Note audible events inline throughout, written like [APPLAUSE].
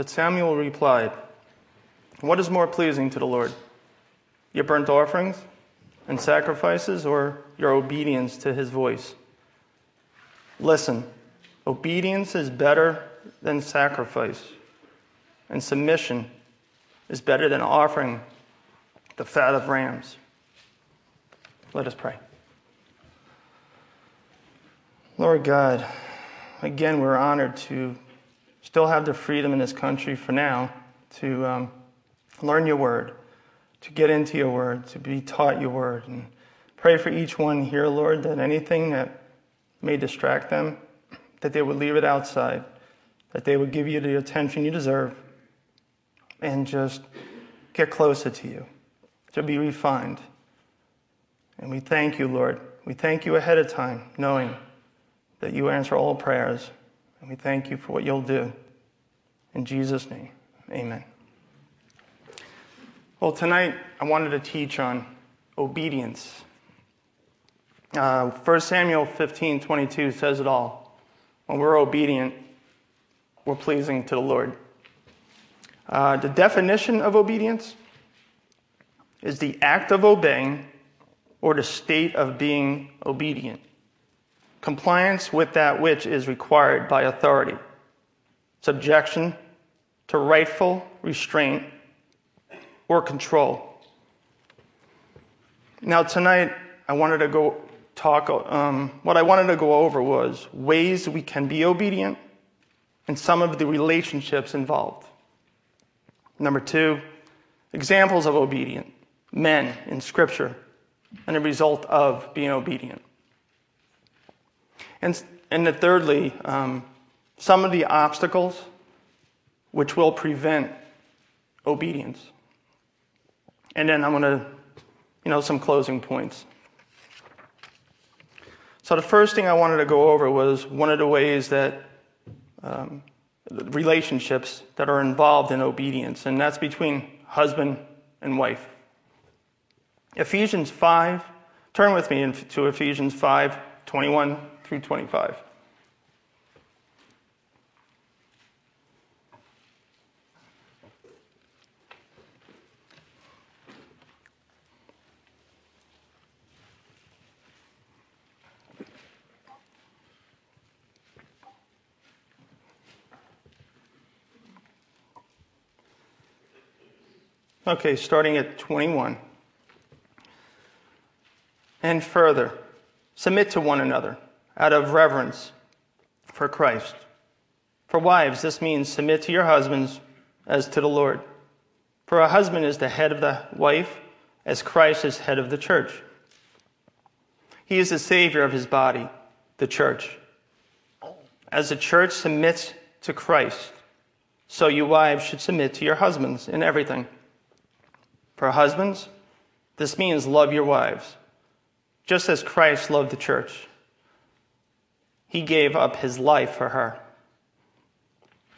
But Samuel replied, What is more pleasing to the Lord? Your burnt offerings and sacrifices, or your obedience to his voice? Listen, obedience is better than sacrifice, and submission is better than offering the fat of rams. Let us pray. Lord God, again, we're honored to still have the freedom in this country for now to um, learn your word, to get into your word, to be taught your word. And pray for each one here, Lord, that anything that may distract them, that they would leave it outside, that they would give you the attention you deserve, and just get closer to you, to be refined. And we thank you, Lord. We thank you ahead of time, knowing that you answer all prayers. And we thank you for what you'll do. In Jesus' name, amen. Well, tonight I wanted to teach on obedience. Uh, 1 Samuel 15 22 says it all. When we're obedient, we're pleasing to the Lord. Uh, the definition of obedience is the act of obeying or the state of being obedient compliance with that which is required by authority, subjection to rightful restraint or control. Now, tonight, I wanted to go talk, um, what I wanted to go over was ways we can be obedient and some of the relationships involved. Number two, examples of obedient men in Scripture and the result of being obedient. And, and thirdly, um, some of the obstacles which will prevent obedience. And then I'm going to, you know, some closing points. So the first thing I wanted to go over was one of the ways that um, relationships that are involved in obedience, and that's between husband and wife. Ephesians 5, turn with me to Ephesians 5 21 through 25. Okay, starting at 21. And further, submit to one another out of reverence for Christ. For wives, this means submit to your husbands as to the Lord. For a husband is the head of the wife, as Christ is head of the church. He is the Savior of his body, the church. As the church submits to Christ, so you wives should submit to your husbands in everything. For husbands, this means love your wives, just as Christ loved the church he gave up his life for her.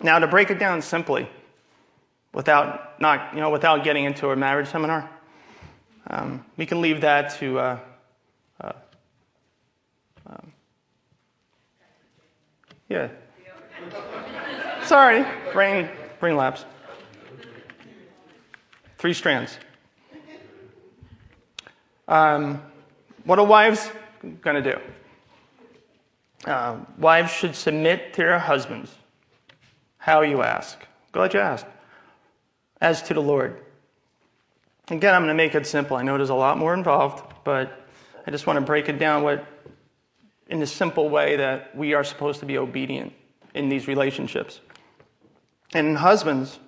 Now, to break it down simply, without, not, you know, without getting into a marriage seminar, um, we can leave that to. Uh, uh, um, yeah. Sorry, brain, brain lapse. Three strands. Um, what are wives going to do? Uh, wives should submit to their husbands. How you ask? Glad you asked. As to the Lord. Again, I'm going to make it simple. I know there's a lot more involved, but I just want to break it down what, in a simple way that we are supposed to be obedient in these relationships. And husbands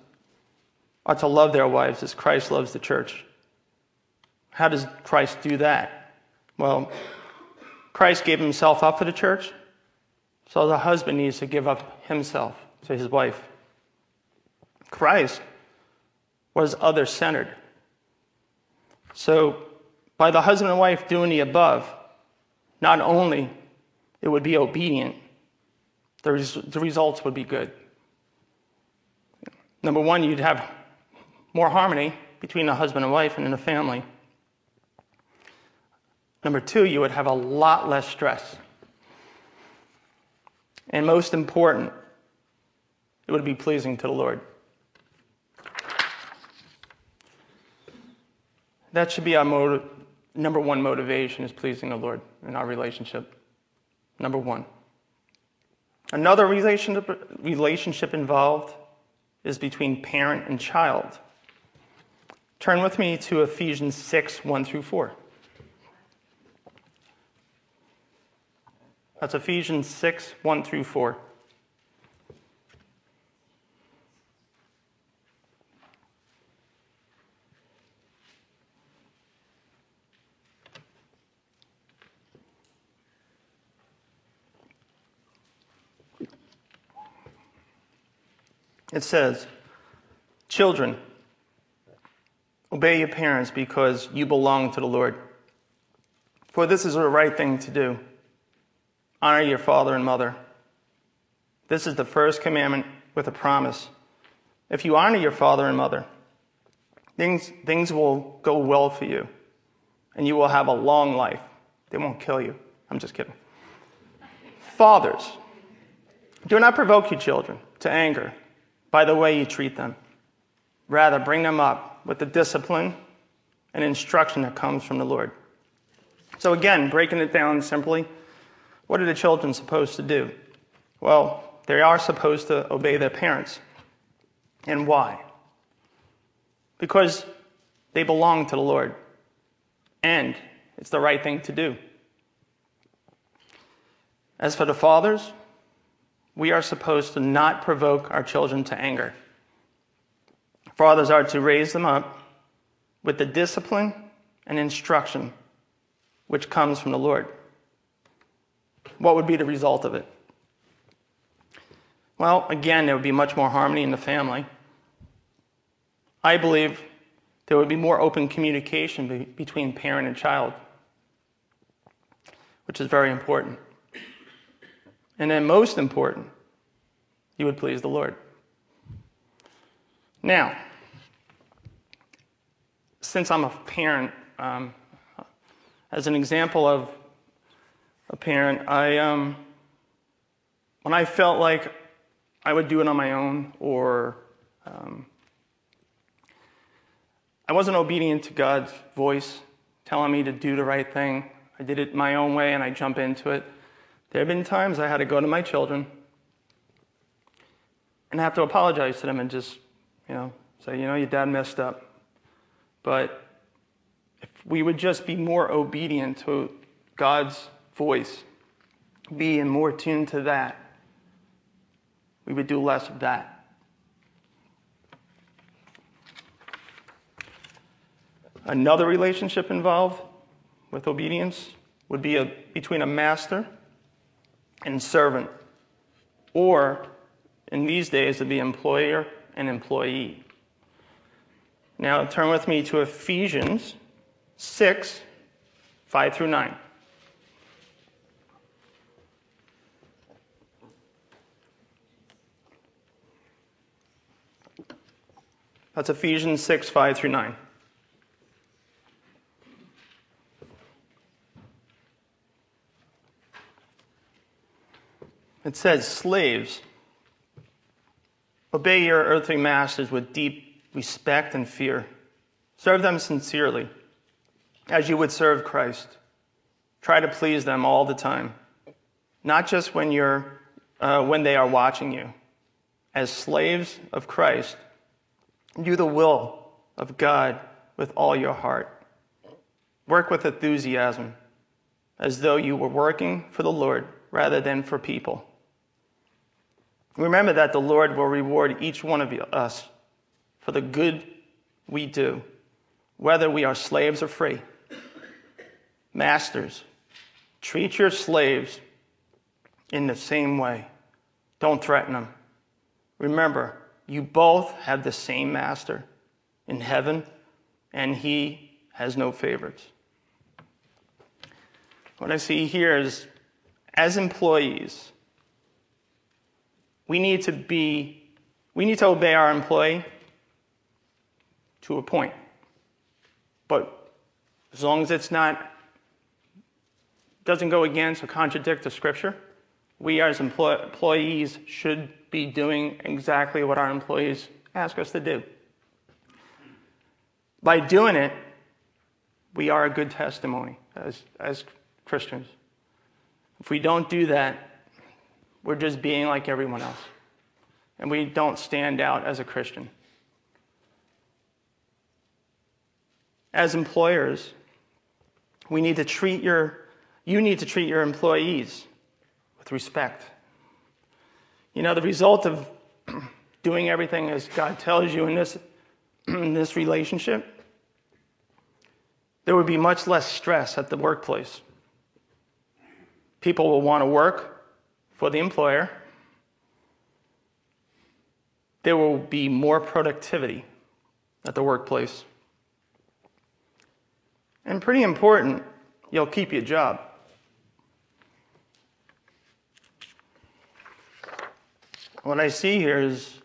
are to love their wives as Christ loves the church. How does Christ do that? Well, Christ gave himself up for the church. So the husband needs to give up himself to his wife. Christ was other centered. So, by the husband and wife doing the above, not only it would be obedient, the, res- the results would be good. Number one, you'd have more harmony between the husband and wife and in the family. Number two, you would have a lot less stress and most important, it would be pleasing to the Lord. That should be our motive, number one motivation is pleasing the Lord in our relationship. Number one. Another relationship, relationship involved is between parent and child. Turn with me to Ephesians 6 1 through 4. That's Ephesians 6 1 through 4. It says, Children, obey your parents because you belong to the Lord. For this is the right thing to do. Honor your father and mother. This is the first commandment with a promise. If you honor your father and mother, things, things will go well for you, and you will have a long life. They won't kill you. I'm just kidding. Fathers, do not provoke your children to anger by the way you treat them. Rather, bring them up with the discipline and instruction that comes from the Lord. So, again, breaking it down simply, what are the children supposed to do? Well, they are supposed to obey their parents. And why? Because they belong to the Lord, and it's the right thing to do. As for the fathers, we are supposed to not provoke our children to anger. Fathers are to raise them up with the discipline and instruction which comes from the Lord. What would be the result of it? Well, again, there would be much more harmony in the family. I believe there would be more open communication be- between parent and child, which is very important. And then, most important, you would please the Lord. Now, since I'm a parent, um, as an example of a parent, I um, when I felt like I would do it on my own, or um, I wasn't obedient to God's voice telling me to do the right thing. I did it my own way, and I jump into it. There have been times I had to go to my children and have to apologize to them and just, you know, say, you know, your dad messed up. But if we would just be more obedient to God's voice, be in more tune to that, we would do less of that. Another relationship involved with obedience would be a, between a master and servant, or in these days, it'd be employer and employee. Now, turn with me to Ephesians 6 5 through 9. That's Ephesians 6 5 through 9. It says, Slaves, obey your earthly masters with deep respect and fear. Serve them sincerely, as you would serve Christ. Try to please them all the time, not just when, you're, uh, when they are watching you. As slaves of Christ, do the will of God with all your heart. Work with enthusiasm, as though you were working for the Lord rather than for people. Remember that the Lord will reward each one of us for the good we do, whether we are slaves or free. Masters, treat your slaves in the same way. Don't threaten them. Remember, you both have the same master in heaven, and he has no favorites. What I see here is as employees, we need to be, we need to obey our employee to a point. But as long as it's not, doesn't go against or contradict the scripture, we as employees should be doing exactly what our employees ask us to do. By doing it, we are a good testimony as, as Christians. If we don't do that, we're just being like everyone else. And we don't stand out as a Christian. As employers, we need to treat your, you need to treat your employees with respect. You know, the result of [CLEARS THROAT] doing everything as God tells you in this, [CLEARS THROAT] in this relationship, there would be much less stress at the workplace. People will want to work for the employer. There will be more productivity at the workplace. And pretty important, you'll keep your job. What I see here is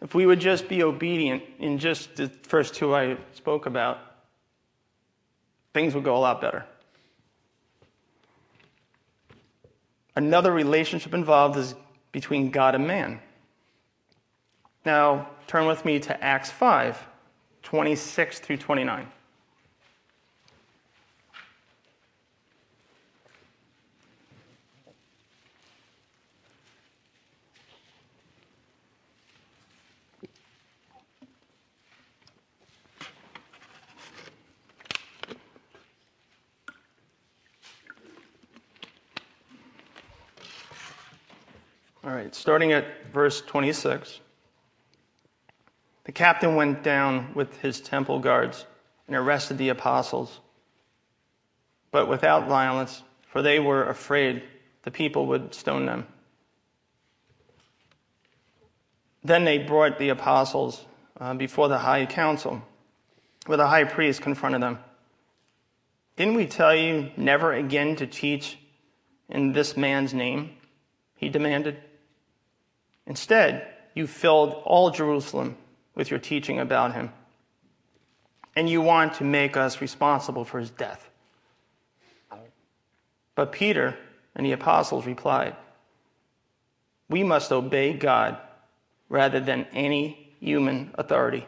if we would just be obedient in just the first two I spoke about, things would go a lot better. Another relationship involved is between God and man. Now, turn with me to Acts 5 26 through 29. All right, starting at verse 26. The captain went down with his temple guards and arrested the apostles, but without violence, for they were afraid the people would stone them. Then they brought the apostles uh, before the high council, where the high priest confronted them. Didn't we tell you never again to teach in this man's name? He demanded. Instead, you filled all Jerusalem with your teaching about him. And you want to make us responsible for his death. But Peter and the apostles replied, We must obey God rather than any human authority.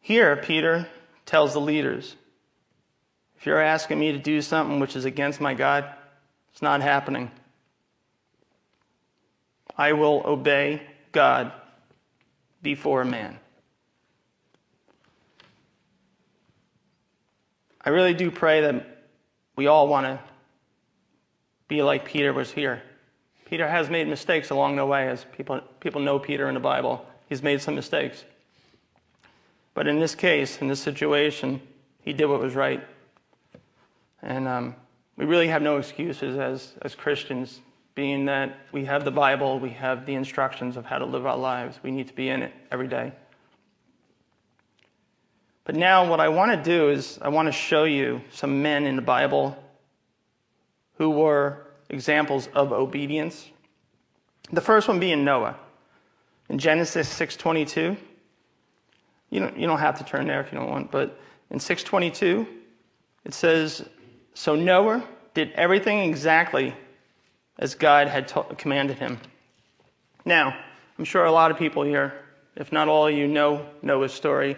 Here, Peter tells the leaders, If you're asking me to do something which is against my God, it's not happening. I will obey God before man. I really do pray that we all want to be like Peter was here. Peter has made mistakes along the way, as people, people know Peter in the Bible. He's made some mistakes. But in this case, in this situation, he did what was right. And um, we really have no excuses as, as Christians being that we have the Bible, we have the instructions of how to live our lives. We need to be in it every day. But now, what I want to do is, I want to show you some men in the Bible who were examples of obedience. The first one being Noah. In Genesis 6:22, you don't, you don't have to turn there if you don't want, but in 6:22, it says, "So Noah did everything exactly as God had commanded him. Now, I'm sure a lot of people here, if not all of you, know Noah's story.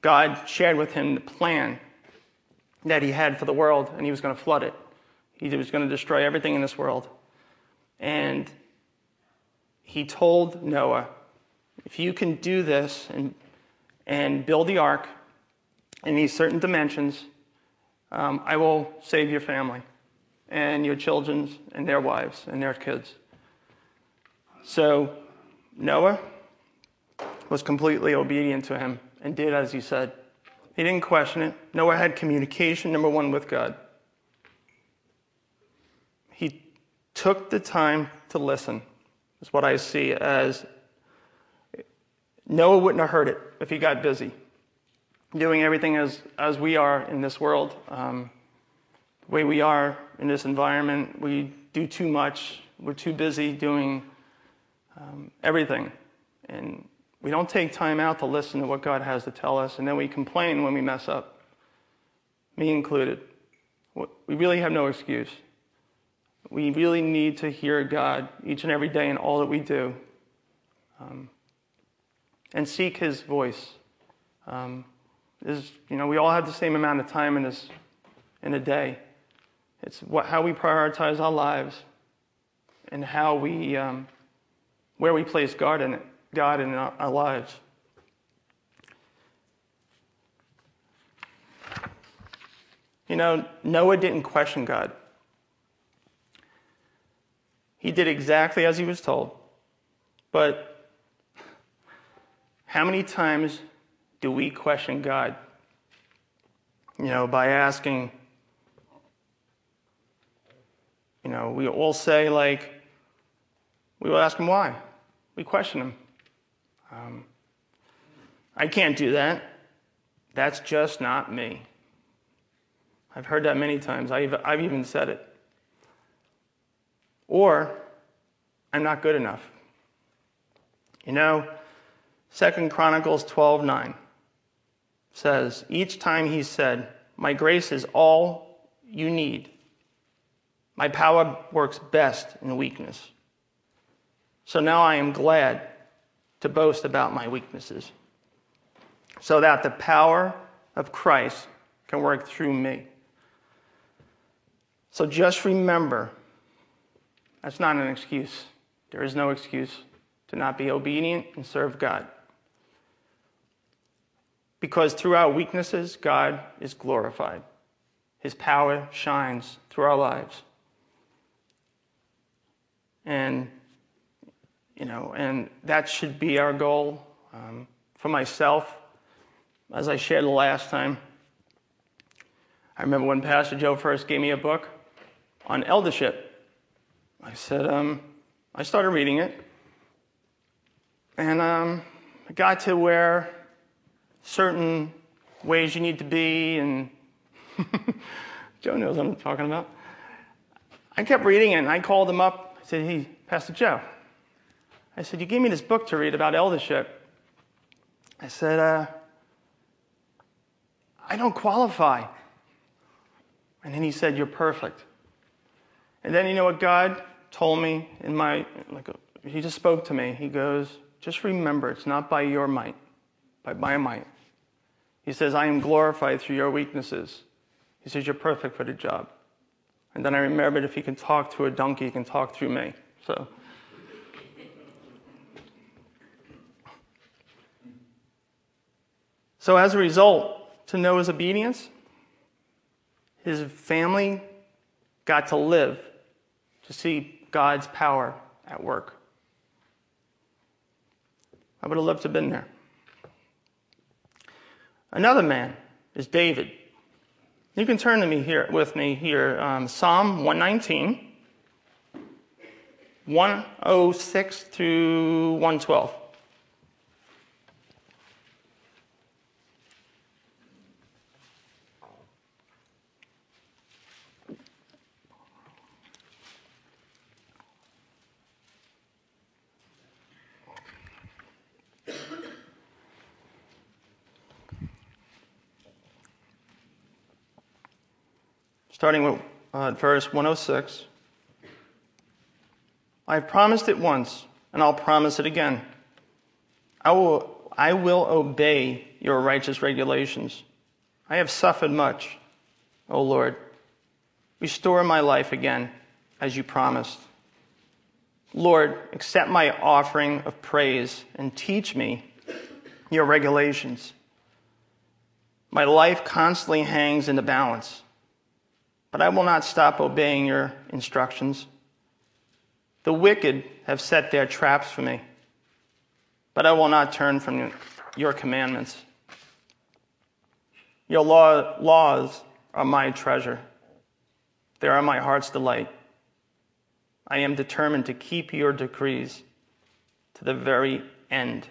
God shared with him the plan that he had for the world, and he was going to flood it. He was going to destroy everything in this world. And he told Noah, if you can do this and, and build the ark in these certain dimensions, um, I will save your family and your children and their wives and their kids. So Noah was completely obedient to him and did as he said. He didn't question it. Noah had communication, number one, with God. He took the time to listen, is what I see as Noah wouldn't have heard it if he got busy doing everything as, as we are in this world. Um, the way we are in this environment, we do too much. We're too busy doing um, everything. And we don't take time out to listen to what God has to tell us, and then we complain when we mess up, me included. We really have no excuse. We really need to hear God each and every day in all that we do um, and seek His voice Um, is you know we all have the same amount of time in this in a day. It's what, how we prioritize our lives and how we um, where we place God in God in our, our lives. You know, Noah didn't question God. He did exactly as he was told. But how many times do we question God? You know, by asking, you know, we all say, like, we will ask him why. We question him. Um, I can't do that. That's just not me. I've heard that many times. I've, I've even said it. Or, I'm not good enough. You know, Second Chronicles 12 9 says, Each time he said, My grace is all you need. My power works best in weakness. So now I am glad to boast about my weaknesses, so that the power of Christ can work through me. So just remember that's not an excuse. There is no excuse to not be obedient and serve God. Because through our weaknesses, God is glorified. His power shines through our lives. And, you know, and that should be our goal. Um, for myself, as I shared the last time, I remember when Pastor Joe first gave me a book on eldership. I said, um, I started reading it, and um, I got to where certain ways you need to be, and [LAUGHS] Joe knows what I'm talking about. I kept reading it, and I called him up. Said, Hey, Pastor Joe. I said, You gave me this book to read about eldership. I said, uh, I don't qualify. And then he said, You're perfect. And then you know what God told me in my, like, he just spoke to me. He goes, just remember, it's not by your might, by my might. He says, I am glorified through your weaknesses. He says, you're perfect for the job. And then I remembered if he can talk to a donkey, he can talk through me. So. So, as a result, to Noah's obedience, his family got to live to see God's power at work. I would have loved to have been there. Another man is David. You can turn to me here with me here, um, Psalm 119, 106 through 112. Starting with uh, verse 106. I have promised it once, and I'll promise it again. I will, I will obey your righteous regulations. I have suffered much, O Lord. Restore my life again, as you promised. Lord, accept my offering of praise and teach me your regulations. My life constantly hangs in the balance but I will not stop obeying your instructions. The wicked have set their traps for me, but I will not turn from your commandments. Your law, laws are my treasure, they are my heart's delight. I am determined to keep your decrees to the very end.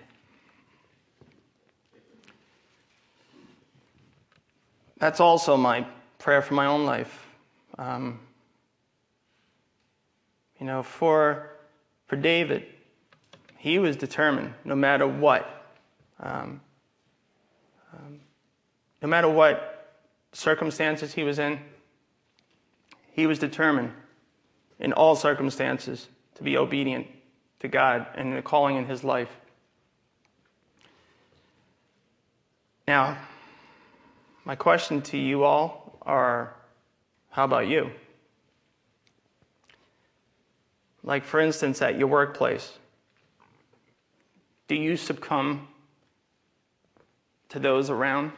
That's also my prayer for my own life. Um, you know, for, for David, he was determined no matter what. Um, um, no matter what circumstances he was in, he was determined in all circumstances to be obedient to God and the calling in his life. Now, my question to you all are how about you? Like, for instance, at your workplace, do you succumb to those around?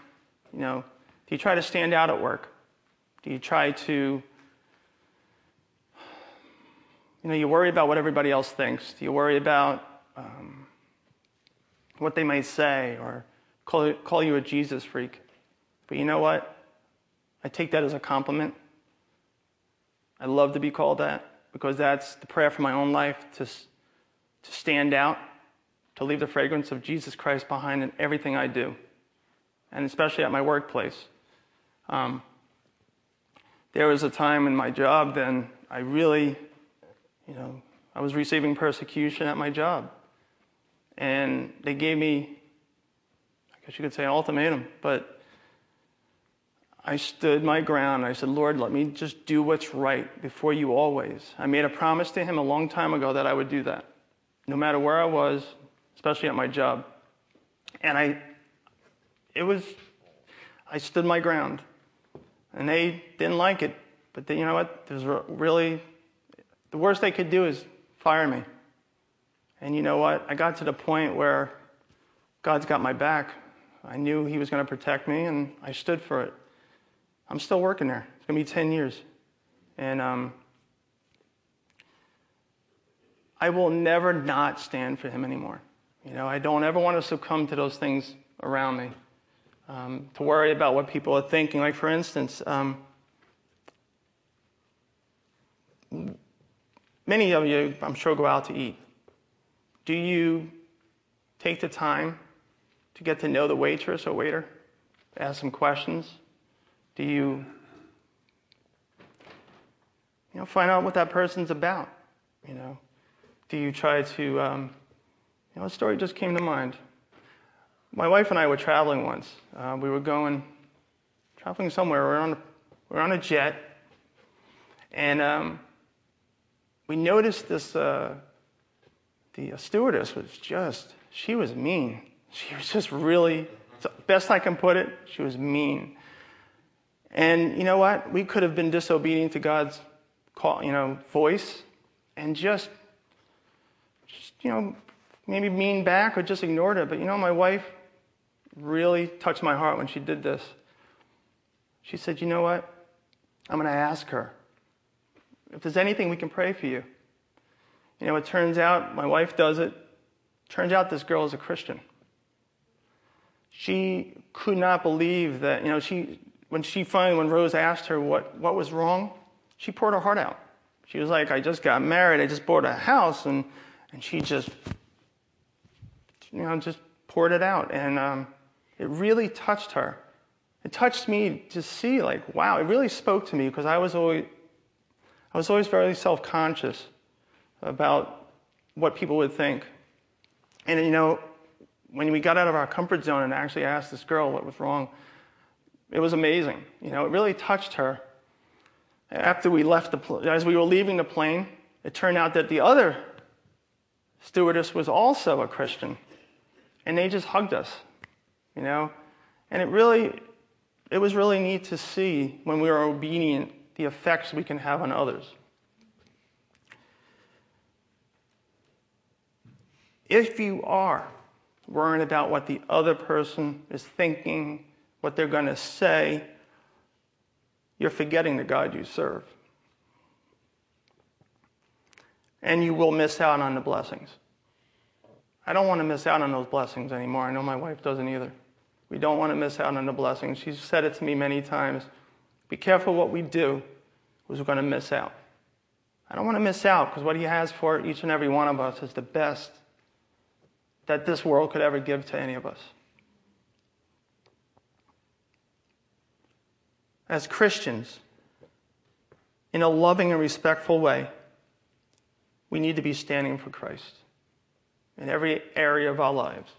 You know, do you try to stand out at work? Do you try to, you know, you worry about what everybody else thinks? Do you worry about um, what they might say or call, call you a Jesus freak? But you know what? I take that as a compliment. I love to be called that because that's the prayer for my own life to, to stand out, to leave the fragrance of Jesus Christ behind in everything I do, and especially at my workplace. Um, there was a time in my job then I really, you know, I was receiving persecution at my job. And they gave me, I guess you could say, an ultimatum, but I stood my ground. I said, Lord, let me just do what's right before you always. I made a promise to him a long time ago that I would do that, no matter where I was, especially at my job. And I, it was, I stood my ground. And they didn't like it. But they, you know what? There's really, the worst they could do is fire me. And you know what? I got to the point where God's got my back. I knew He was going to protect me, and I stood for it. I'm still working there. It's going to be 10 years. And um, I will never not stand for him anymore. You know, I don't ever want to succumb to those things around me, um, to worry about what people are thinking. Like, for instance, um, many of you, I'm sure, go out to eat. Do you take the time to get to know the waitress or waiter? Ask some questions? Do you, you know, find out what that person's about? You know, do you try to, um, you know, a story just came to mind. My wife and I were traveling once. Uh, we were going, traveling somewhere. We were on, a, we were on a jet, and um, we noticed this. Uh, the stewardess was just, she was mean. She was just really, best I can put it, she was mean. And you know what? We could have been disobedient to God's call, you know, voice and just, just, you know, maybe mean back or just ignored it. But you know, my wife really touched my heart when she did this. She said, You know what? I'm going to ask her if there's anything we can pray for you. You know, it turns out my wife does it. Turns out this girl is a Christian. She could not believe that, you know, she when she finally, when Rose asked her what, what was wrong, she poured her heart out. She was like, I just got married, I just bought a house, and, and she just, you know, just poured it out. And um, it really touched her. It touched me to see, like, wow, it really spoke to me because I was always, I was always very self conscious about what people would think. And, you know, when we got out of our comfort zone and actually asked this girl what was wrong, it was amazing. You know, it really touched her. After we left the, pl- as we were leaving the plane, it turned out that the other stewardess was also a Christian, and they just hugged us. You know, and it really, it was really neat to see when we are obedient the effects we can have on others. If you are worrying about what the other person is thinking, what they're going to say, you're forgetting the God you serve. And you will miss out on the blessings. I don't want to miss out on those blessings anymore. I know my wife doesn't either. We don't want to miss out on the blessings. She's said it to me many times. Be careful what we do, because we're going to miss out. I don't want to miss out because what He has for each and every one of us is the best that this world could ever give to any of us. As Christians, in a loving and respectful way, we need to be standing for Christ in every area of our lives.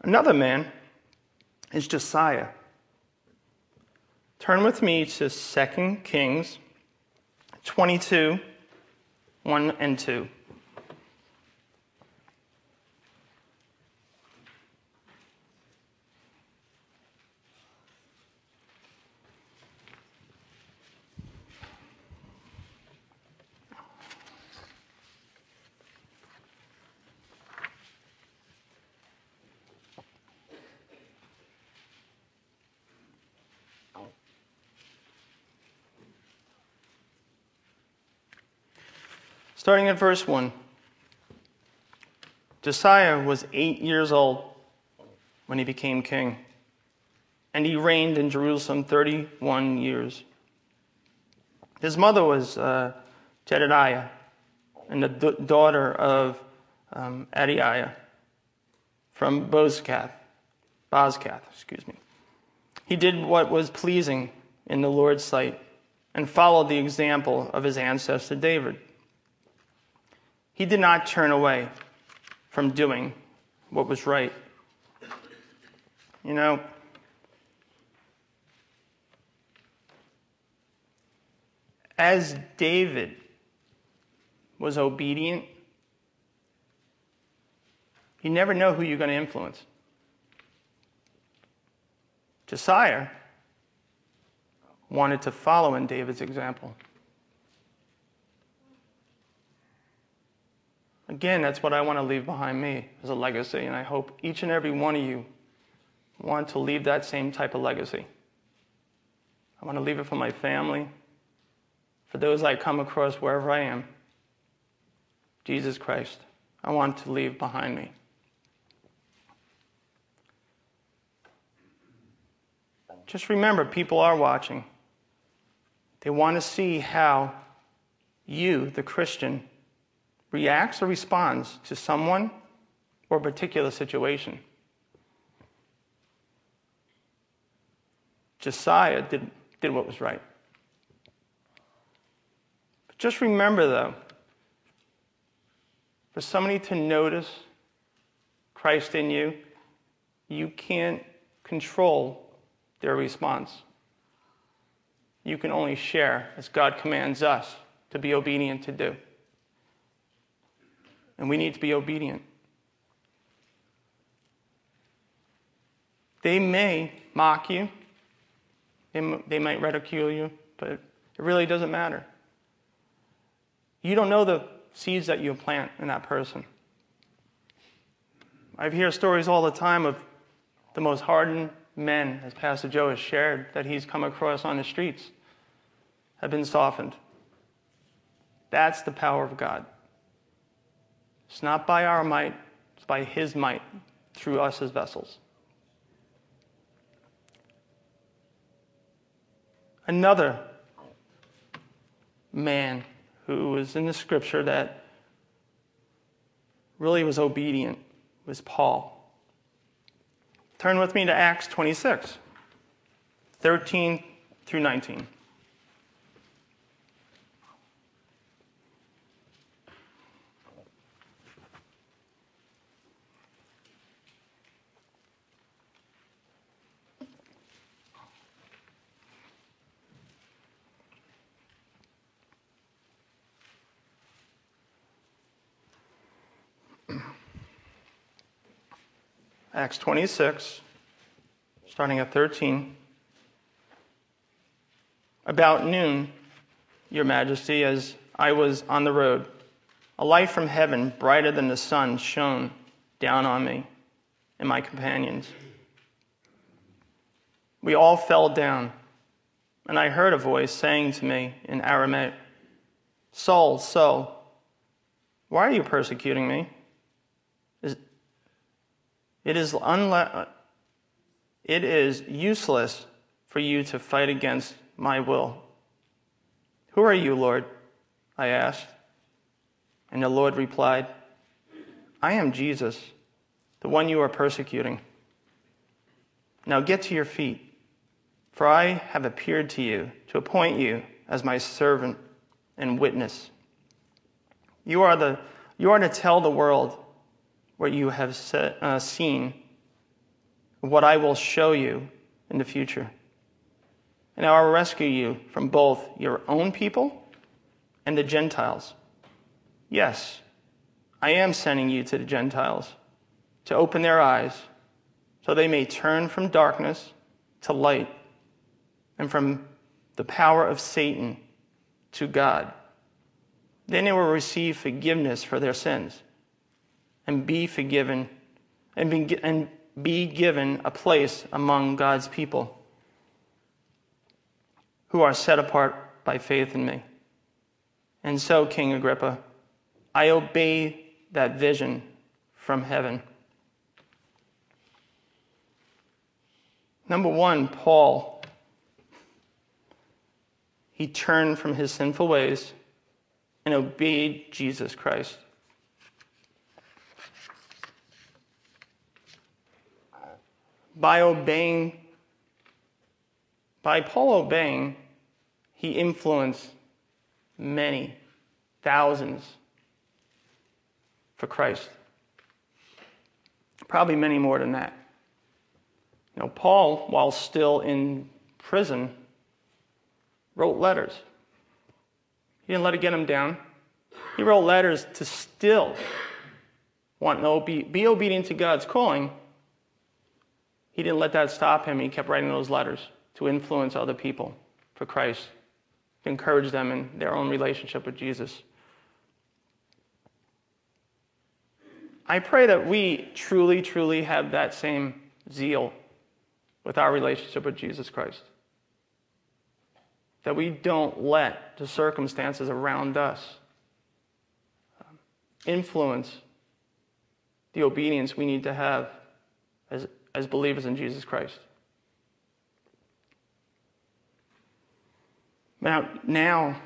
Another man is Josiah. Turn with me to 2 Kings 22, 1 and 2. Starting at verse 1. Josiah was eight years old when he became king, and he reigned in Jerusalem 31 years. His mother was uh, Jedediah, and the d- daughter of um, Adiah from Bozkath, Bozkath, excuse me. He did what was pleasing in the Lord's sight and followed the example of his ancestor David. He did not turn away from doing what was right. You know, as David was obedient, you never know who you're going to influence. Josiah wanted to follow in David's example. Again, that's what I want to leave behind me as a legacy, and I hope each and every one of you want to leave that same type of legacy. I want to leave it for my family, for those I come across wherever I am. Jesus Christ, I want to leave behind me. Just remember, people are watching. They want to see how you, the Christian, reacts or responds to someone or a particular situation. Josiah did, did what was right. But just remember, though, for somebody to notice Christ in you, you can't control their response. You can only share as God commands us to be obedient to do and we need to be obedient. They may mock you, they, they might ridicule you, but it really doesn't matter. You don't know the seeds that you plant in that person. I hear stories all the time of the most hardened men, as Pastor Joe has shared, that he's come across on the streets, have been softened. That's the power of God. It's not by our might, it's by His might through us as vessels. Another man who was in the scripture that really was obedient was Paul. Turn with me to Acts 26, 13 through 19. Acts 26, starting at 13. About noon, Your Majesty, as I was on the road, a light from heaven, brighter than the sun, shone down on me and my companions. We all fell down, and I heard a voice saying to me in Aramaic, Saul, Saul, why are you persecuting me? It is, it is useless for you to fight against my will. Who are you, Lord? I asked. And the Lord replied, I am Jesus, the one you are persecuting. Now get to your feet, for I have appeared to you to appoint you as my servant and witness. You are, the, you are to tell the world what you have uh, seen, what I will show you in the future. And I will rescue you from both your own people and the Gentiles. Yes, I am sending you to the Gentiles to open their eyes so they may turn from darkness to light and from the power of Satan to God. Then they will receive forgiveness for their sins and be forgiven and be, and be given a place among God's people who are set apart by faith in me. And so, King Agrippa, I obey that vision from heaven. Number one, Paul. He turned from his sinful ways and obeyed Jesus Christ. By obeying, by Paul obeying, he influenced many, thousands for Christ. Probably many more than that. You know, Paul, while still in prison, wrote letters. He didn't let it get him down. He wrote letters to still want to be, be obedient to God's calling. He didn't let that stop him. He kept writing those letters to influence other people for Christ, to encourage them in their own relationship with Jesus. I pray that we truly, truly have that same zeal with our relationship with Jesus Christ. That we don't let the circumstances around us um, influence the obedience we need to have as, as believers in Jesus Christ. Now, now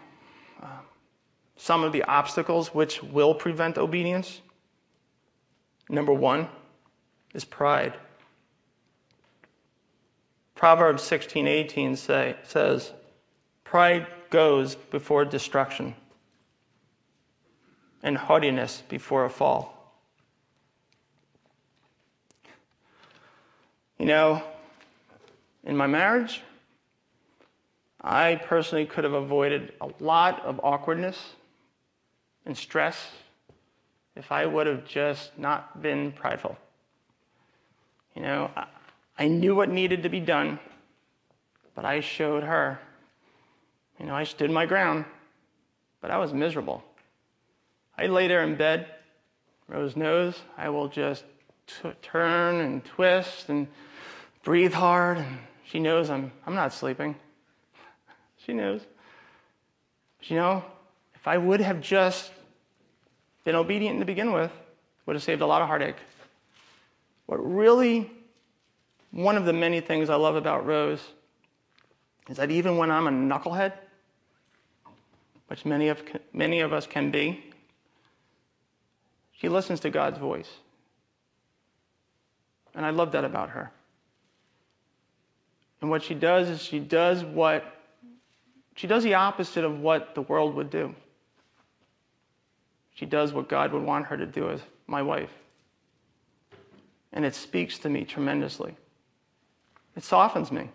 uh, some of the obstacles which will prevent obedience. Number one is pride. Proverbs 16:18 say, says, "Pride goes before destruction, and haughtiness before a fall." You know, in my marriage, I personally could have avoided a lot of awkwardness and stress if I would have just not been prideful. You know, I knew what needed to be done, but I showed her. You know, I stood my ground, but I was miserable. I lay there in bed, Rose knows, I will just t- turn and twist and breathe hard, and she knows I'm, I'm not sleeping. she knows. But you know, if I would have just been obedient to begin with, would have saved a lot of heartache. What really one of the many things I love about Rose is that even when I'm a knucklehead, which many of, many of us can be, she listens to God's voice. And I love that about her. And what she does is she does what, she does the opposite of what the world would do. She does what God would want her to do as my wife. And it speaks to me tremendously. It softens me.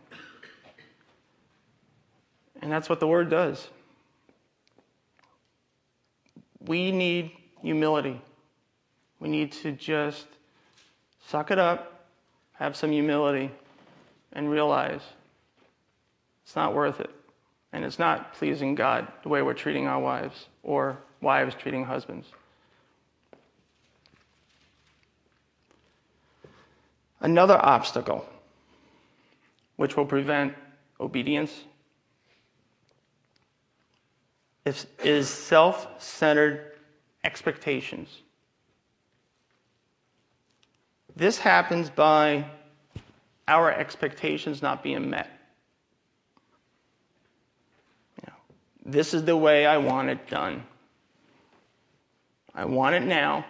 And that's what the word does. We need humility. We need to just suck it up, have some humility, and realize it's not worth it. And it's not pleasing God the way we're treating our wives or wives treating husbands. Another obstacle which will prevent obedience, is self centered expectations. This happens by our expectations not being met. You know, this is the way I want it done. I want it now.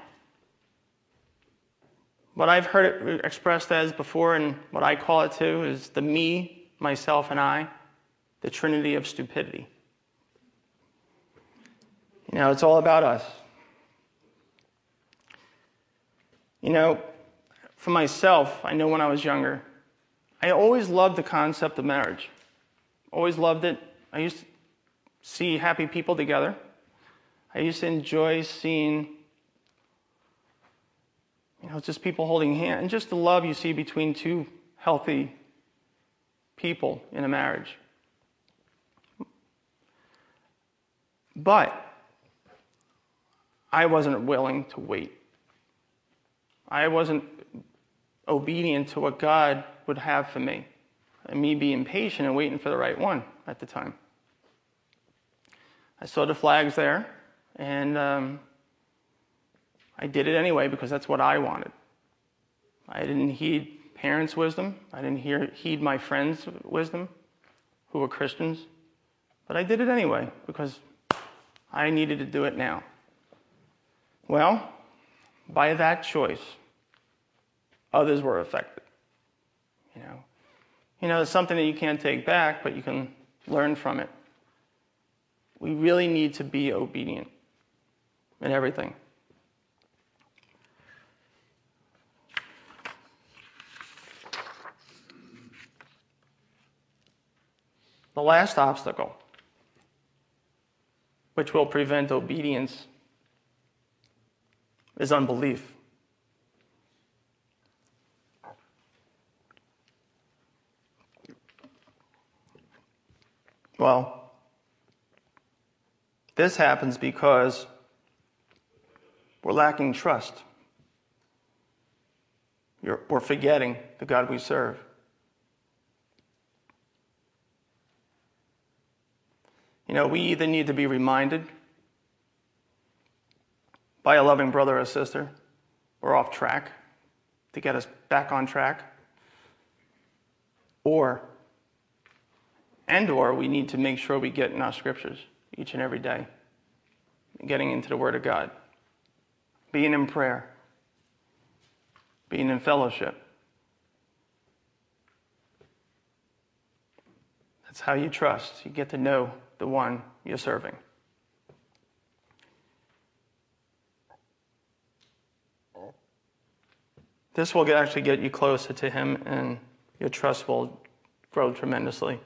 What I've heard it expressed as before, and what I call it too, is the me, myself, and I, the trinity of stupidity. You know, it's all about us. You know, for myself, I know when I was younger, I always loved the concept of marriage. Always loved it. I used to see happy people together. I used to enjoy seeing, you know, just people holding hands and just the love you see between two healthy people in a marriage. But I wasn't willing to wait. I wasn't obedient to what God would have for me. And me being patient and waiting for the right one at the time. I saw the flags there, and um, I did it anyway because that's what I wanted. I didn't heed parents' wisdom. I didn't hear, heed my friends' wisdom who were Christians. But I did it anyway because I needed to do it now. Well, by that choice, others were affected. You know, you know, it's something that you can't take back, but you can learn from it. We really need to be obedient in everything. The last obstacle, which will prevent obedience, is unbelief. Well, this happens because we're lacking trust. we're forgetting the God we serve. You know, we either need to be reminded by a loving brother or sister or off track to get us back on track, or and or we need to make sure we get in our scriptures each and every day, getting into the Word of God, being in prayer, being in fellowship. That's how you trust. You get to know the one you're serving. This will actually get you closer to Him, and your trust will grow tremendously.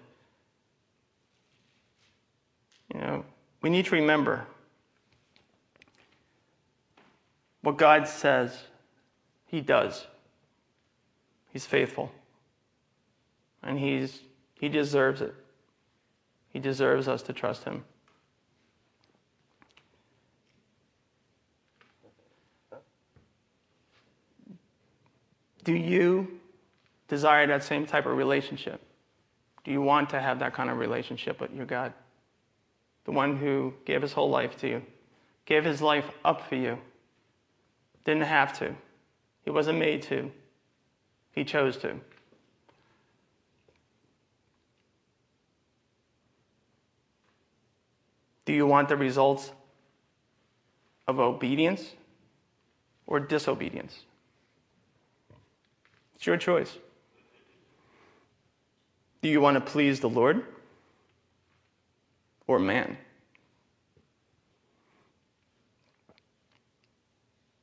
You know, we need to remember what God says He does. He's faithful. And he's, He deserves it. He deserves us to trust Him. Do you desire that same type of relationship? Do you want to have that kind of relationship with your God? The one who gave his whole life to you, gave his life up for you. Didn't have to, he wasn't made to, he chose to. Do you want the results of obedience or disobedience? It's your choice. Do you want to please the Lord? Or man.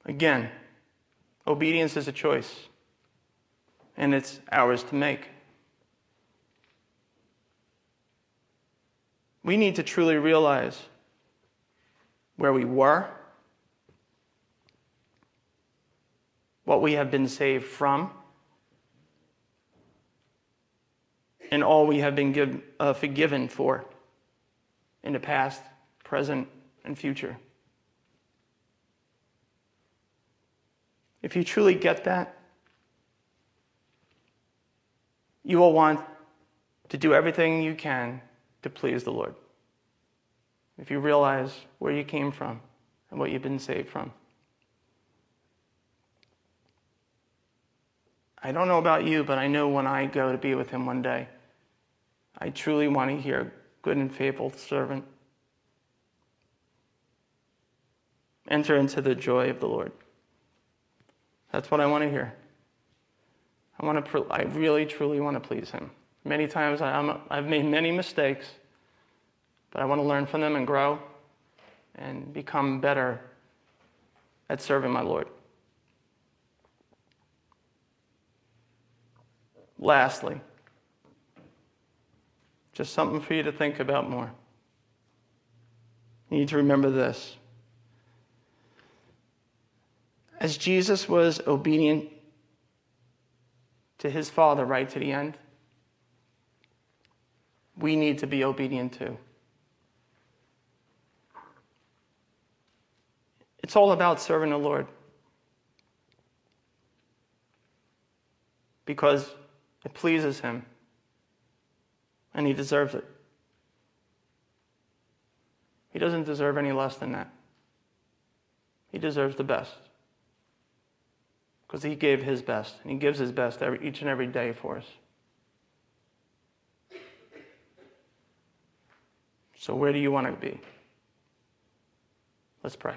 Again, obedience is a choice, and it's ours to make. We need to truly realize where we were, what we have been saved from, and all we have been give, uh, forgiven for in the past, present, and future. If you truly get that, you will want to do everything you can to please the Lord. If you realize where you came from and what you've been saved from. I don't know about you, but I know when I go to be with Him one day, I truly want to hear good and faithful servant. Enter into the joy of the Lord. That's what I want to hear. I want to. I really, truly want to please Him. Many times I, am I've made many mistakes, but I want to learn from them and grow, and become better at serving my Lord. Lastly, just something for you to think about more. You need to remember this As Jesus was obedient to his Father right to the end, we need to be obedient too. It's all about serving the Lord. Because it pleases Him. And He deserves it. He doesn't deserve any less than that. He deserves the best. Because He gave His best. And He gives His best every, each and every day for us. So, where do you want to be? Let's pray.